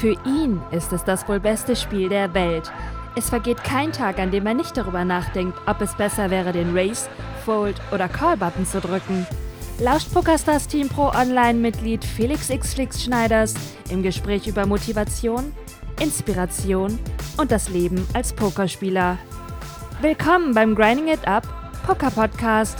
Für ihn ist es das wohl beste Spiel der Welt. Es vergeht kein Tag, an dem er nicht darüber nachdenkt, ob es besser wäre, den Race, Fold oder Call-Button zu drücken. Lauscht PokerStars Team Pro Online-Mitglied Felix X Flix Schneiders im Gespräch über Motivation, Inspiration und das Leben als Pokerspieler. Willkommen beim Grinding It Up Poker Podcast.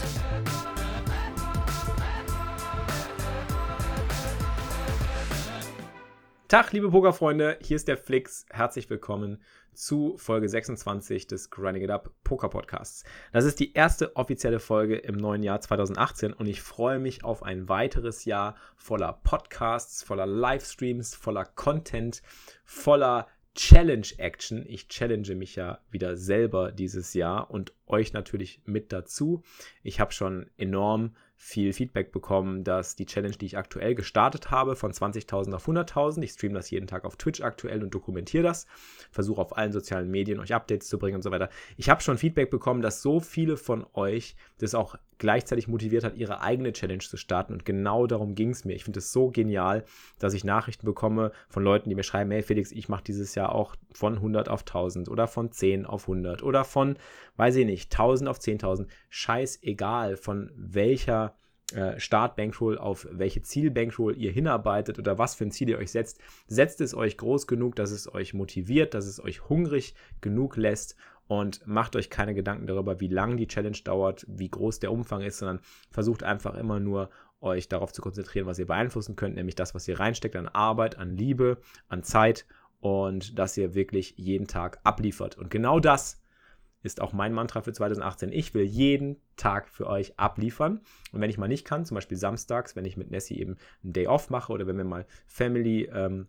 Tag, liebe Pokerfreunde, hier ist der Flix. Herzlich willkommen zu Folge 26 des Grinding It Up Poker Podcasts. Das ist die erste offizielle Folge im neuen Jahr 2018 und ich freue mich auf ein weiteres Jahr voller Podcasts, voller Livestreams, voller Content, voller Challenge Action. Ich challenge mich ja wieder selber dieses Jahr und euch natürlich mit dazu. Ich habe schon enorm viel Feedback bekommen, dass die Challenge, die ich aktuell gestartet habe, von 20.000 auf 100.000, ich streame das jeden Tag auf Twitch aktuell und dokumentiere das, versuche auf allen sozialen Medien euch Updates zu bringen und so weiter. Ich habe schon Feedback bekommen, dass so viele von euch das auch gleichzeitig motiviert hat, ihre eigene Challenge zu starten und genau darum ging es mir. Ich finde es so genial, dass ich Nachrichten bekomme von Leuten, die mir schreiben, hey Felix, ich mache dieses Jahr auch von 100 auf 1000 oder von 10 auf 100 oder von, weiß ich nicht, 1000 auf 10.000, scheißegal von welcher äh, Start-Bankroll, auf welche Ziel-Bankroll ihr hinarbeitet oder was für ein Ziel ihr euch setzt. Setzt es euch groß genug, dass es euch motiviert, dass es euch hungrig genug lässt und macht euch keine Gedanken darüber, wie lang die Challenge dauert, wie groß der Umfang ist, sondern versucht einfach immer nur euch darauf zu konzentrieren, was ihr beeinflussen könnt, nämlich das, was ihr reinsteckt an Arbeit, an Liebe, an Zeit und dass ihr wirklich jeden Tag abliefert. Und genau das ist auch mein Mantra für 2018. Ich will jeden Tag für euch abliefern. Und wenn ich mal nicht kann, zum Beispiel samstags, wenn ich mit Nessie eben einen Day off mache oder wenn wir mal Family ähm,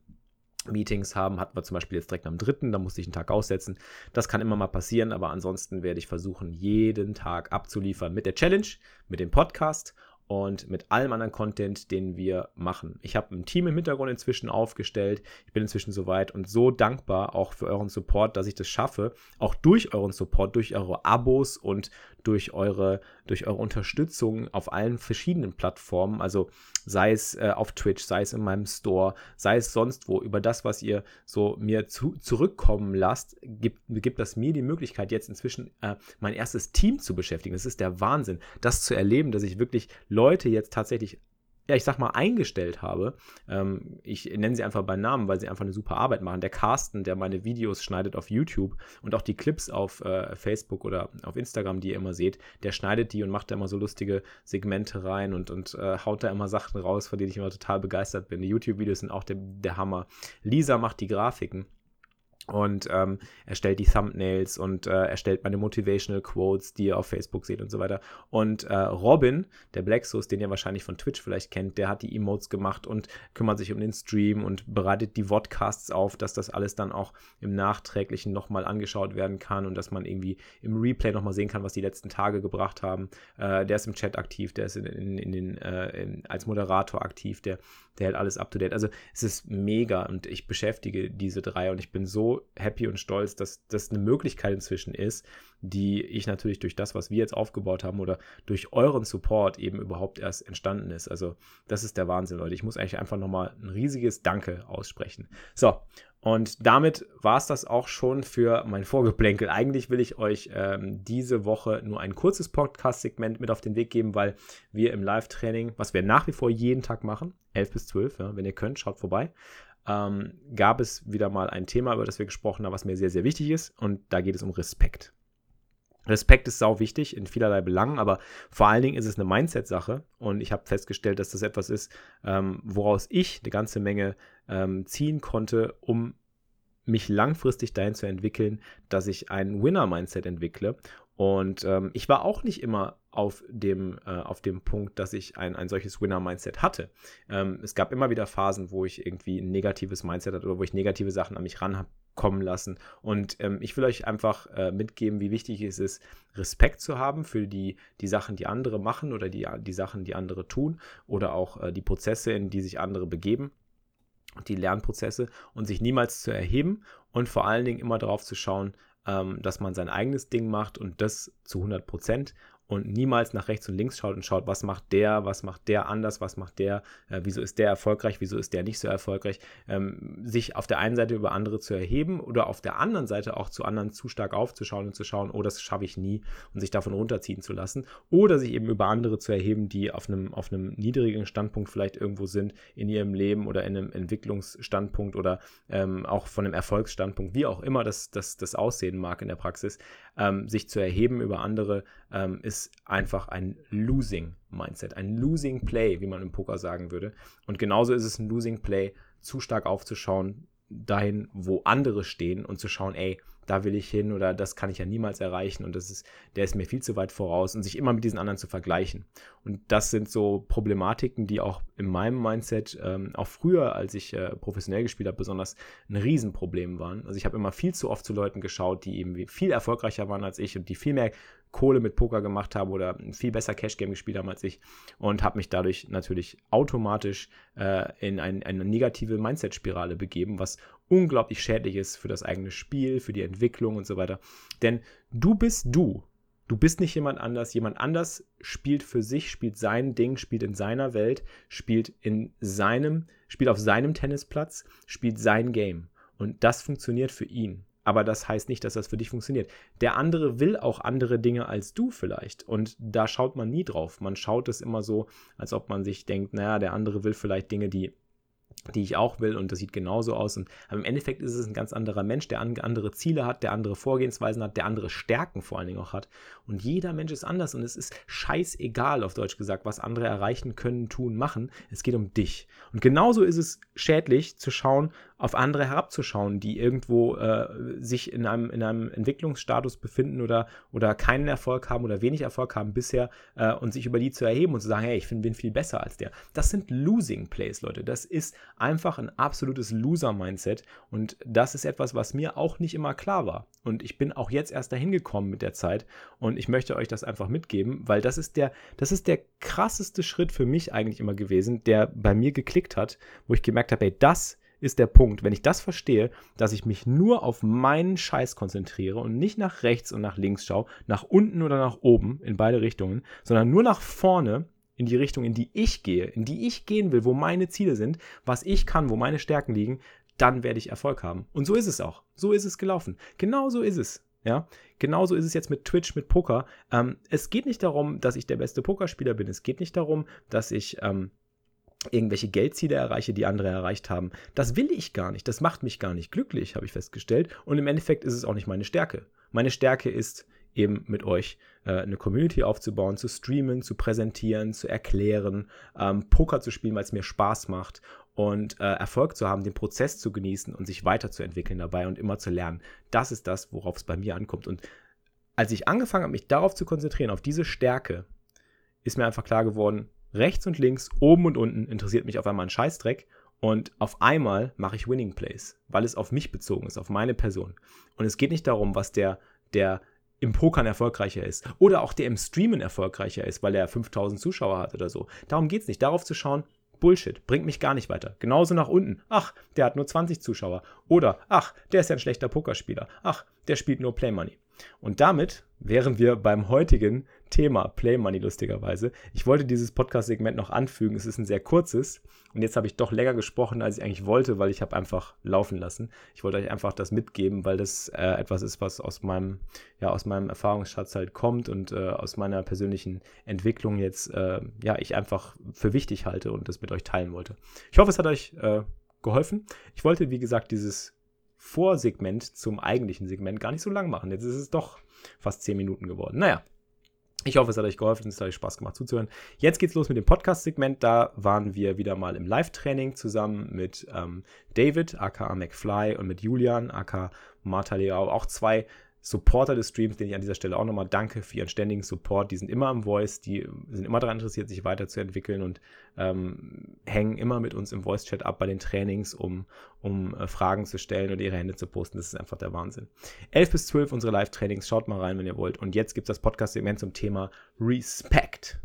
Meetings haben, hatten wir zum Beispiel jetzt direkt am 3., da musste ich einen Tag aussetzen. Das kann immer mal passieren, aber ansonsten werde ich versuchen, jeden Tag abzuliefern mit der Challenge, mit dem Podcast und mit allem anderen Content, den wir machen. Ich habe ein Team im Hintergrund inzwischen aufgestellt. Ich bin inzwischen soweit und so dankbar auch für euren Support, dass ich das schaffe, auch durch euren Support, durch eure Abos und durch eure, durch eure Unterstützung auf allen verschiedenen Plattformen, also sei es äh, auf Twitch, sei es in meinem Store, sei es sonst wo, über das, was ihr so mir zu, zurückkommen lasst, gibt, gibt das mir die Möglichkeit, jetzt inzwischen äh, mein erstes Team zu beschäftigen. Das ist der Wahnsinn, das zu erleben, dass ich wirklich Leute jetzt tatsächlich ja, ich sag mal, eingestellt habe. Ähm, ich nenne sie einfach bei Namen, weil sie einfach eine super Arbeit machen. Der Carsten, der meine Videos schneidet auf YouTube und auch die Clips auf äh, Facebook oder auf Instagram, die ihr immer seht, der schneidet die und macht da immer so lustige Segmente rein und, und äh, haut da immer Sachen raus, von denen ich immer total begeistert bin. Die YouTube-Videos sind auch der, der Hammer. Lisa macht die Grafiken und ähm, erstellt die Thumbnails und äh, erstellt meine Motivational Quotes, die ihr auf Facebook seht und so weiter. Und äh, Robin, der Blacksos, den ihr wahrscheinlich von Twitch vielleicht kennt, der hat die Emotes gemacht und kümmert sich um den Stream und bereitet die Vodcasts auf, dass das alles dann auch im Nachträglichen nochmal angeschaut werden kann und dass man irgendwie im Replay nochmal sehen kann, was die letzten Tage gebracht haben. Äh, der ist im Chat aktiv, der ist in, in, in den, äh, in, als Moderator aktiv, der, der hält alles up to date. Also es ist mega und ich beschäftige diese drei und ich bin so happy und stolz, dass das eine Möglichkeit inzwischen ist, die ich natürlich durch das, was wir jetzt aufgebaut haben oder durch euren Support eben überhaupt erst entstanden ist. Also das ist der Wahnsinn, Leute. Ich muss eigentlich einfach nochmal ein riesiges Danke aussprechen. So, und damit war es das auch schon für mein Vorgeplänkel. Eigentlich will ich euch ähm, diese Woche nur ein kurzes Podcast-Segment mit auf den Weg geben, weil wir im Live-Training, was wir nach wie vor jeden Tag machen, 11 bis 12, ja, wenn ihr könnt, schaut vorbei, ähm, gab es wieder mal ein Thema, über das wir gesprochen haben, was mir sehr, sehr wichtig ist. Und da geht es um Respekt. Respekt ist sau wichtig in vielerlei Belangen, aber vor allen Dingen ist es eine Mindset-Sache und ich habe festgestellt, dass das etwas ist, ähm, woraus ich eine ganze Menge ähm, ziehen konnte, um mich langfristig dahin zu entwickeln, dass ich ein Winner-Mindset entwickle und ähm, ich war auch nicht immer auf dem, äh, auf dem Punkt, dass ich ein, ein solches Winner-Mindset hatte. Ähm, es gab immer wieder Phasen, wo ich irgendwie ein negatives Mindset hatte oder wo ich negative Sachen an mich rankommen lassen. Und ähm, ich will euch einfach äh, mitgeben, wie wichtig es ist, Respekt zu haben für die, die Sachen, die andere machen oder die, die Sachen, die andere tun oder auch äh, die Prozesse, in die sich andere begeben die Lernprozesse und sich niemals zu erheben und vor allen Dingen immer darauf zu schauen, ähm, dass man sein eigenes Ding macht und das zu 100 Prozent und niemals nach rechts und links schaut und schaut, was macht der, was macht der anders, was macht der, äh, wieso ist der erfolgreich, wieso ist der nicht so erfolgreich, ähm, sich auf der einen Seite über andere zu erheben oder auf der anderen Seite auch zu anderen zu stark aufzuschauen und zu schauen, oh, das schaffe ich nie und sich davon runterziehen zu lassen. Oder sich eben über andere zu erheben, die auf einem, auf einem niedrigen Standpunkt vielleicht irgendwo sind in ihrem Leben oder in einem Entwicklungsstandpunkt oder ähm, auch von einem Erfolgsstandpunkt, wie auch immer das, das, das aussehen mag in der Praxis, ähm, sich zu erheben über andere ähm, ist einfach ein Losing Mindset, ein Losing Play, wie man im Poker sagen würde. Und genauso ist es ein Losing Play, zu stark aufzuschauen dahin, wo andere stehen und zu schauen, ey, da will ich hin oder das kann ich ja niemals erreichen und das ist, der ist mir viel zu weit voraus und sich immer mit diesen anderen zu vergleichen. Und das sind so Problematiken, die auch in meinem Mindset, ähm, auch früher, als ich äh, professionell gespielt habe, besonders ein Riesenproblem waren. Also ich habe immer viel zu oft zu Leuten geschaut, die eben viel erfolgreicher waren als ich und die viel mehr Kohle mit Poker gemacht haben oder viel besser Cash Game gespielt haben als ich und habe mich dadurch natürlich automatisch äh, in ein, eine negative Mindset-Spirale begeben, was unglaublich schädlich ist für das eigene Spiel, für die Entwicklung und so weiter. Denn du bist du. Du bist nicht jemand anders. Jemand anders spielt für sich, spielt sein Ding, spielt in seiner Welt, spielt in seinem, spielt auf seinem Tennisplatz, spielt sein Game. Und das funktioniert für ihn. Aber das heißt nicht, dass das für dich funktioniert. Der andere will auch andere Dinge als du vielleicht. Und da schaut man nie drauf. Man schaut es immer so, als ob man sich denkt, naja, der andere will vielleicht Dinge, die die ich auch will und das sieht genauso aus. Und aber im Endeffekt ist es ein ganz anderer Mensch, der andere Ziele hat, der andere Vorgehensweisen hat, der andere Stärken vor allen Dingen auch hat. Und jeder Mensch ist anders und es ist scheißegal, auf Deutsch gesagt, was andere erreichen können, tun, machen. Es geht um dich. Und genauso ist es schädlich zu schauen, auf andere herabzuschauen, die irgendwo äh, sich in einem, in einem Entwicklungsstatus befinden oder, oder keinen Erfolg haben oder wenig Erfolg haben bisher äh, und sich über die zu erheben und zu sagen, hey, ich find, bin viel besser als der. Das sind Losing Plays, Leute. Das ist einfach ein absolutes Loser-Mindset und das ist etwas, was mir auch nicht immer klar war. Und ich bin auch jetzt erst dahin gekommen mit der Zeit und ich möchte euch das einfach mitgeben, weil das ist der, das ist der krasseste Schritt für mich eigentlich immer gewesen, der bei mir geklickt hat, wo ich gemerkt habe, ey, das ist der Punkt. Wenn ich das verstehe, dass ich mich nur auf meinen Scheiß konzentriere und nicht nach rechts und nach links schaue, nach unten oder nach oben, in beide Richtungen, sondern nur nach vorne in die Richtung, in die ich gehe, in die ich gehen will, wo meine Ziele sind, was ich kann, wo meine Stärken liegen, dann werde ich Erfolg haben. Und so ist es auch. So ist es gelaufen. Genau so ist es. Ja, genauso ist es jetzt mit Twitch, mit Poker. Ähm, es geht nicht darum, dass ich der beste Pokerspieler bin. Es geht nicht darum, dass ich ähm, irgendwelche Geldziele erreiche, die andere erreicht haben. Das will ich gar nicht. Das macht mich gar nicht glücklich, habe ich festgestellt. Und im Endeffekt ist es auch nicht meine Stärke. Meine Stärke ist eben mit euch äh, eine Community aufzubauen, zu streamen, zu präsentieren, zu erklären, ähm, Poker zu spielen, weil es mir Spaß macht und äh, Erfolg zu haben, den Prozess zu genießen und sich weiterzuentwickeln dabei und immer zu lernen. Das ist das, worauf es bei mir ankommt. Und als ich angefangen habe, mich darauf zu konzentrieren, auf diese Stärke, ist mir einfach klar geworden, rechts und links, oben und unten interessiert mich auf einmal ein Scheißdreck und auf einmal mache ich Winning Plays, weil es auf mich bezogen ist, auf meine Person. Und es geht nicht darum, was der, der im Pokern erfolgreicher ist oder auch der im Streamen erfolgreicher ist, weil er 5000 Zuschauer hat oder so. Darum geht es nicht. Darauf zu schauen, Bullshit, bringt mich gar nicht weiter. Genauso nach unten. Ach, der hat nur 20 Zuschauer. Oder, ach, der ist ja ein schlechter Pokerspieler. Ach, der spielt nur Play Money. Und damit wären wir beim heutigen Thema Play Money lustigerweise. Ich wollte dieses Podcast-Segment noch anfügen. Es ist ein sehr kurzes und jetzt habe ich doch länger gesprochen, als ich eigentlich wollte, weil ich habe einfach laufen lassen. Ich wollte euch einfach das mitgeben, weil das äh, etwas ist, was aus meinem, ja, aus meinem Erfahrungsschatz halt kommt und äh, aus meiner persönlichen Entwicklung jetzt, äh, ja, ich einfach für wichtig halte und das mit euch teilen wollte. Ich hoffe, es hat euch äh, geholfen. Ich wollte, wie gesagt, dieses Vorsegment zum eigentlichen Segment gar nicht so lang machen. Jetzt ist es doch fast 10 Minuten geworden. Naja, ich hoffe, es hat euch geholfen, es hat euch Spaß gemacht zuzuhören. Jetzt geht's los mit dem Podcast-Segment. Da waren wir wieder mal im Live-Training zusammen mit ähm, David, aka McFly, und mit Julian, aka Marta Leao. Auch zwei Supporter des Streams, denen ich an dieser Stelle auch nochmal danke für ihren ständigen Support. Die sind immer im Voice, die sind immer daran interessiert, sich weiterzuentwickeln und ähm, hängen immer mit uns im Voice-Chat ab bei den Trainings, um, um äh, Fragen zu stellen oder ihre Hände zu posten. Das ist einfach der Wahnsinn. 11 bis 12 unsere Live-Trainings, schaut mal rein, wenn ihr wollt. Und jetzt gibt es das Podcast-Segment zum Thema Respect.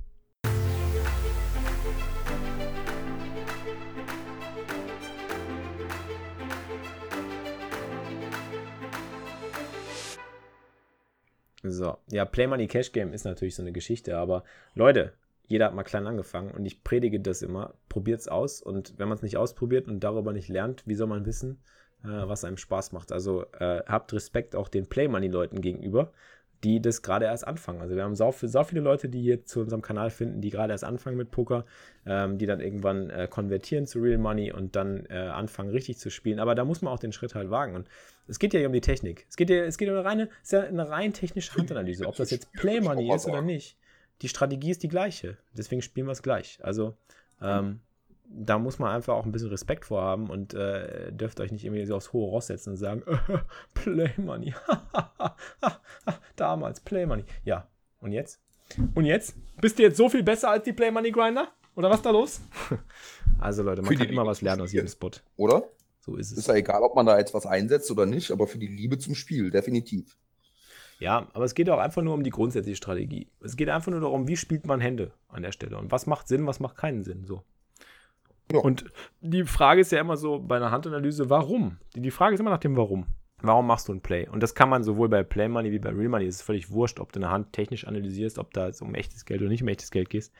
So, ja, Play Money Cash Game ist natürlich so eine Geschichte, aber Leute, jeder hat mal klein angefangen und ich predige das immer, probiert es aus und wenn man es nicht ausprobiert und darüber nicht lernt, wie soll man wissen, äh, was einem Spaß macht? Also äh, habt Respekt auch den Play Money Leuten gegenüber, die das gerade erst anfangen. Also wir haben so, so viele Leute, die hier zu unserem Kanal finden, die gerade erst anfangen mit Poker, ähm, die dann irgendwann äh, konvertieren zu Real Money und dann äh, anfangen richtig zu spielen. Aber da muss man auch den Schritt halt wagen. Und es geht ja um die Technik. Es geht ja, es geht um eine reine, ist ja eine rein technische Handanalyse, ob das jetzt Play Money ist oder nicht. Die Strategie ist die gleiche. Deswegen spielen wir es gleich. Also ähm, da muss man einfach auch ein bisschen Respekt vorhaben und äh, dürft euch nicht irgendwie so aufs hohe Ross setzen und sagen, Play Money. Damals, Play Money. Ja, und jetzt? Und jetzt? Bist du jetzt so viel besser als die Play Money Grinder? Oder was da los? also Leute, man kann immer was lernen aus jedem Spot. Oder? So ist es. Ist ja egal, ob man da jetzt was einsetzt oder nicht, aber für die Liebe zum Spiel, definitiv. Ja, aber es geht auch einfach nur um die grundsätzliche Strategie. Es geht einfach nur darum, wie spielt man Hände an der Stelle und was macht Sinn, was macht keinen Sinn. So. Ja. Und die Frage ist ja immer so bei einer Handanalyse, warum? Die Frage ist immer nach dem Warum. Warum machst du ein Play? Und das kann man sowohl bei Play Money wie bei Real Money. Es ist völlig wurscht, ob du eine Hand technisch analysierst, ob da es um echtes Geld oder nicht um echtes Geld geht.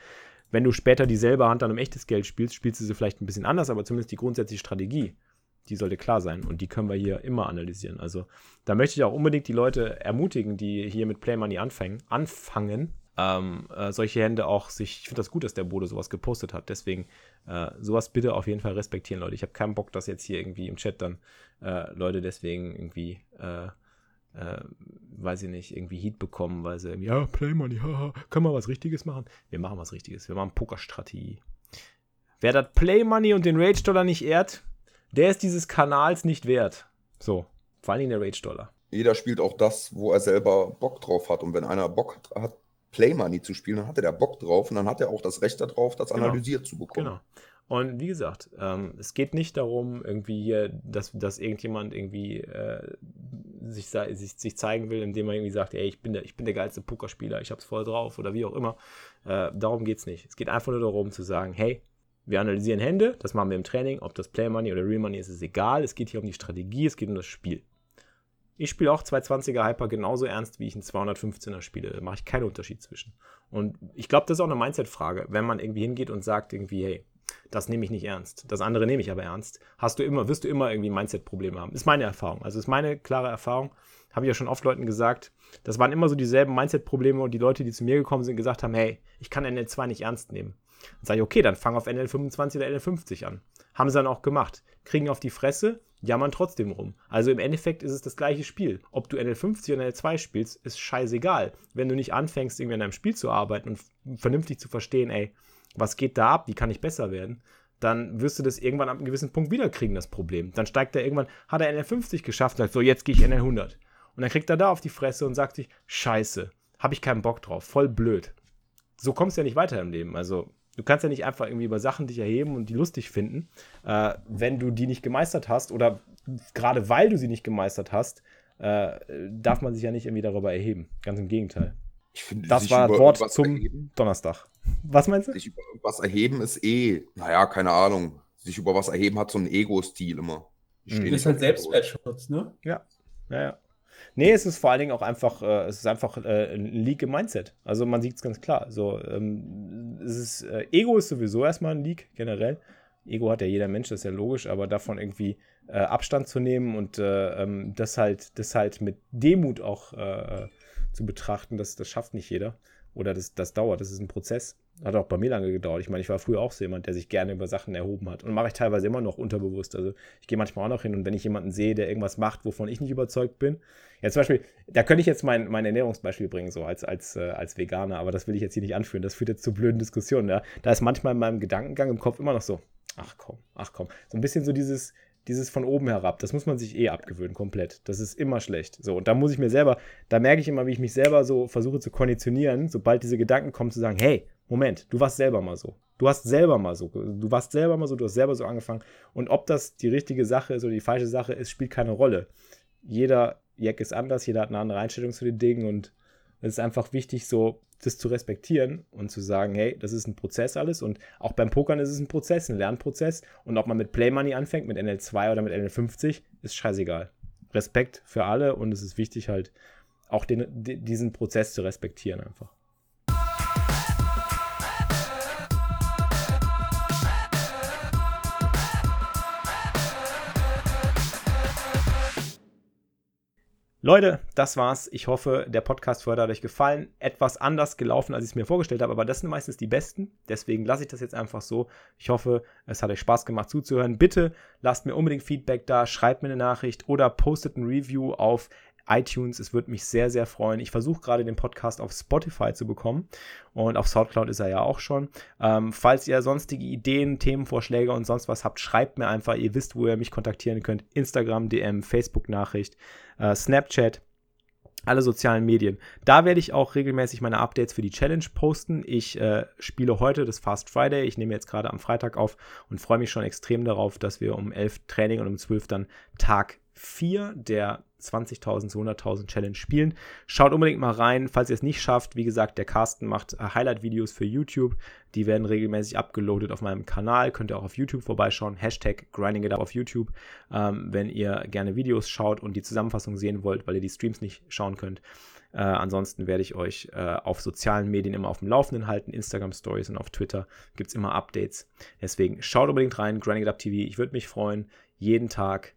Wenn du später dieselbe Hand dann um echtes Geld spielst, spielst du sie vielleicht ein bisschen anders, aber zumindest die grundsätzliche Strategie, die sollte klar sein. Und die können wir hier immer analysieren. Also da möchte ich auch unbedingt die Leute ermutigen, die hier mit Play Money anfangen, anfangen ähm, äh, solche Hände auch sich, ich finde das gut, dass der Bode sowas gepostet hat, deswegen äh, sowas bitte auf jeden Fall respektieren, Leute. Ich habe keinen Bock, dass jetzt hier irgendwie im Chat dann äh, Leute deswegen irgendwie, äh, äh, weiß ich nicht, irgendwie Heat bekommen, weil sie irgendwie, ja, Play Money, haha, können wir was Richtiges machen? Wir machen was Richtiges, wir machen Pokerstrategie. Wer das Play Money und den Rage Dollar nicht ehrt, der ist dieses Kanals nicht wert. So, vor Dingen der Rage Dollar. Jeder spielt auch das, wo er selber Bock drauf hat. Und wenn einer Bock hat, Play Money zu spielen, dann hat er da Bock drauf und dann hat er auch das Recht darauf, das genau. analysiert zu bekommen. Genau. Und wie gesagt, ähm, es geht nicht darum, irgendwie hier, dass, dass irgendjemand irgendwie äh, sich, sich, sich zeigen will, indem er irgendwie sagt, ey, ich bin der, ich bin der geilste Pokerspieler, ich hab's voll drauf oder wie auch immer. Äh, darum geht's nicht. Es geht einfach nur darum zu sagen, hey, wir analysieren Hände, das machen wir im Training, ob das Play Money oder Real Money ist, ist egal. Es geht hier um die Strategie, es geht um das Spiel. Ich spiele auch 220er Hyper genauso ernst, wie ich einen 215er spiele. Da mache ich keinen Unterschied zwischen. Und ich glaube, das ist auch eine Mindset-Frage. Wenn man irgendwie hingeht und sagt irgendwie, hey, das nehme ich nicht ernst. Das andere nehme ich aber ernst. Hast du immer, wirst du immer irgendwie Mindset-Probleme haben. Ist meine Erfahrung. Also ist meine klare Erfahrung. Habe ich ja schon oft Leuten gesagt. Das waren immer so dieselben Mindset-Probleme und die Leute, die zu mir gekommen sind, gesagt haben, hey, ich kann NL2 nicht ernst nehmen. Dann sage ich, okay, dann fang auf NL25 oder NL50 an. Haben sie dann auch gemacht. Kriegen auf die Fresse, jammern trotzdem rum. Also im Endeffekt ist es das gleiche Spiel. Ob du NL50 oder NL2 spielst, ist scheißegal. Wenn du nicht anfängst, irgendwie an einem Spiel zu arbeiten und vernünftig zu verstehen, ey, was geht da ab, wie kann ich besser werden, dann wirst du das irgendwann ab einem gewissen Punkt wiederkriegen, das Problem. Dann steigt er irgendwann, hat er NL50 geschafft und sagt, so, jetzt gehe ich NL100. Und dann kriegt er da auf die Fresse und sagt sich, scheiße, habe ich keinen Bock drauf, voll blöd. So kommst du ja nicht weiter im Leben. Also Du kannst ja nicht einfach irgendwie über Sachen dich erheben und die lustig finden, äh, wenn du die nicht gemeistert hast oder gerade weil du sie nicht gemeistert hast, äh, darf man sich ja nicht irgendwie darüber erheben. Ganz im Gegenteil. Ich finde, das war Wort zum erheben, Donnerstag. Was meinst du? Sich über was erheben ist eh, naja, keine Ahnung. Sich über was erheben hat so einen Ego-Stil immer. Mhm. Das ist halt Selbstwertschutz, ne? Ja. Ja, ja. Nee, es ist vor allen Dingen auch einfach, äh, es ist einfach äh, ein Leak im Mindset. Also man sieht es ganz klar. So, ähm, es ist, äh, Ego ist sowieso erstmal ein Leak, generell. Ego hat ja jeder Mensch, das ist ja logisch, aber davon irgendwie äh, Abstand zu nehmen und äh, ähm, das halt, das halt mit Demut auch äh, zu betrachten, das, das schafft nicht jeder. Oder das, das dauert, das ist ein Prozess. Hat auch bei mir lange gedauert. Ich meine, ich war früher auch so jemand, der sich gerne über Sachen erhoben hat. Und mache ich teilweise immer noch unterbewusst. Also ich gehe manchmal auch noch hin und wenn ich jemanden sehe, der irgendwas macht, wovon ich nicht überzeugt bin. Ja, zum Beispiel, da könnte ich jetzt mein, mein Ernährungsbeispiel bringen, so als, als, äh, als Veganer, aber das will ich jetzt hier nicht anführen. Das führt jetzt zu blöden Diskussionen. Ja? Da ist manchmal in meinem Gedankengang im Kopf immer noch so, ach komm, ach komm. So ein bisschen so dieses, dieses von oben herab, das muss man sich eh abgewöhnen, komplett. Das ist immer schlecht. So, und da muss ich mir selber, da merke ich immer, wie ich mich selber so versuche zu konditionieren, sobald diese Gedanken kommen, zu sagen, hey, Moment, du warst selber mal so. Du hast selber mal so. Du warst selber mal so, du hast selber so angefangen. Und ob das die richtige Sache ist oder die falsche Sache ist, spielt keine Rolle. Jeder Jack ist anders, jeder hat eine andere Einstellung zu den Dingen und es ist einfach wichtig, so das zu respektieren und zu sagen, hey, das ist ein Prozess alles und auch beim Pokern ist es ein Prozess, ein Lernprozess und ob man mit Play Money anfängt, mit NL2 oder mit NL50, ist scheißegal. Respekt für alle und es ist wichtig halt, auch den, diesen Prozess zu respektieren einfach. Leute, das war's. Ich hoffe, der Podcast heute hat euch gefallen. Etwas anders gelaufen, als ich es mir vorgestellt habe, aber das sind meistens die besten. Deswegen lasse ich das jetzt einfach so. Ich hoffe, es hat euch Spaß gemacht zuzuhören. Bitte lasst mir unbedingt Feedback da, schreibt mir eine Nachricht oder postet ein Review auf iTunes. Es würde mich sehr, sehr freuen. Ich versuche gerade den Podcast auf Spotify zu bekommen und auf Soundcloud ist er ja auch schon. Ähm, falls ihr sonstige Ideen, Themenvorschläge und sonst was habt, schreibt mir einfach. Ihr wisst, wo ihr mich kontaktieren könnt. Instagram, DM, Facebook-Nachricht, äh, Snapchat alle sozialen Medien. Da werde ich auch regelmäßig meine Updates für die Challenge posten. Ich äh, spiele heute das Fast Friday. Ich nehme jetzt gerade am Freitag auf und freue mich schon extrem darauf, dass wir um 11 Training und um 12 dann Tag 4 der 20.000 zu 100.000 Challenge spielen. Schaut unbedingt mal rein, falls ihr es nicht schafft. Wie gesagt, der Carsten macht äh, Highlight-Videos für YouTube. Die werden regelmäßig abgeloadet auf meinem Kanal. Könnt ihr auch auf YouTube vorbeischauen. Hashtag GrindingItUp auf YouTube, ähm, wenn ihr gerne Videos schaut und die Zusammenfassung sehen wollt, weil ihr die Streams nicht schauen könnt. Äh, ansonsten werde ich euch äh, auf sozialen Medien immer auf dem Laufenden halten. Instagram Stories und auf Twitter gibt es immer Updates. Deswegen schaut unbedingt rein. Grinding It Up TV. Ich würde mich freuen. Jeden Tag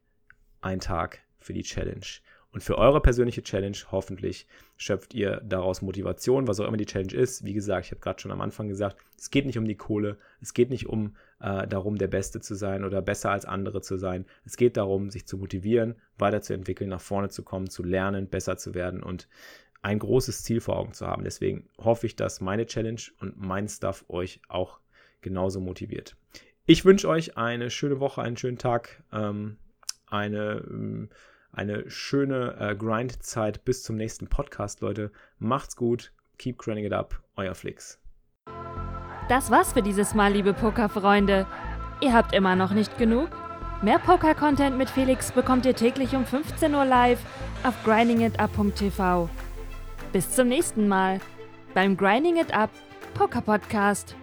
ein Tag für die Challenge. Und für eure persönliche Challenge hoffentlich schöpft ihr daraus Motivation, was auch immer die Challenge ist. Wie gesagt, ich habe gerade schon am Anfang gesagt, es geht nicht um die Kohle, es geht nicht um äh, darum, der Beste zu sein oder besser als andere zu sein. Es geht darum, sich zu motivieren, weiterzuentwickeln, nach vorne zu kommen, zu lernen, besser zu werden und ein großes Ziel vor Augen zu haben. Deswegen hoffe ich, dass meine Challenge und mein Stuff euch auch genauso motiviert. Ich wünsche euch eine schöne Woche, einen schönen Tag. Ähm, eine, ähm, eine schöne äh, Grindzeit bis zum nächsten Podcast, Leute. Macht's gut, keep grinding it up, euer Flix. Das war's für dieses Mal, liebe Pokerfreunde. Ihr habt immer noch nicht genug? Mehr Poker-Content mit Felix bekommt ihr täglich um 15 Uhr live auf grindingitup.tv. Bis zum nächsten Mal beim Grinding It Up Poker Podcast.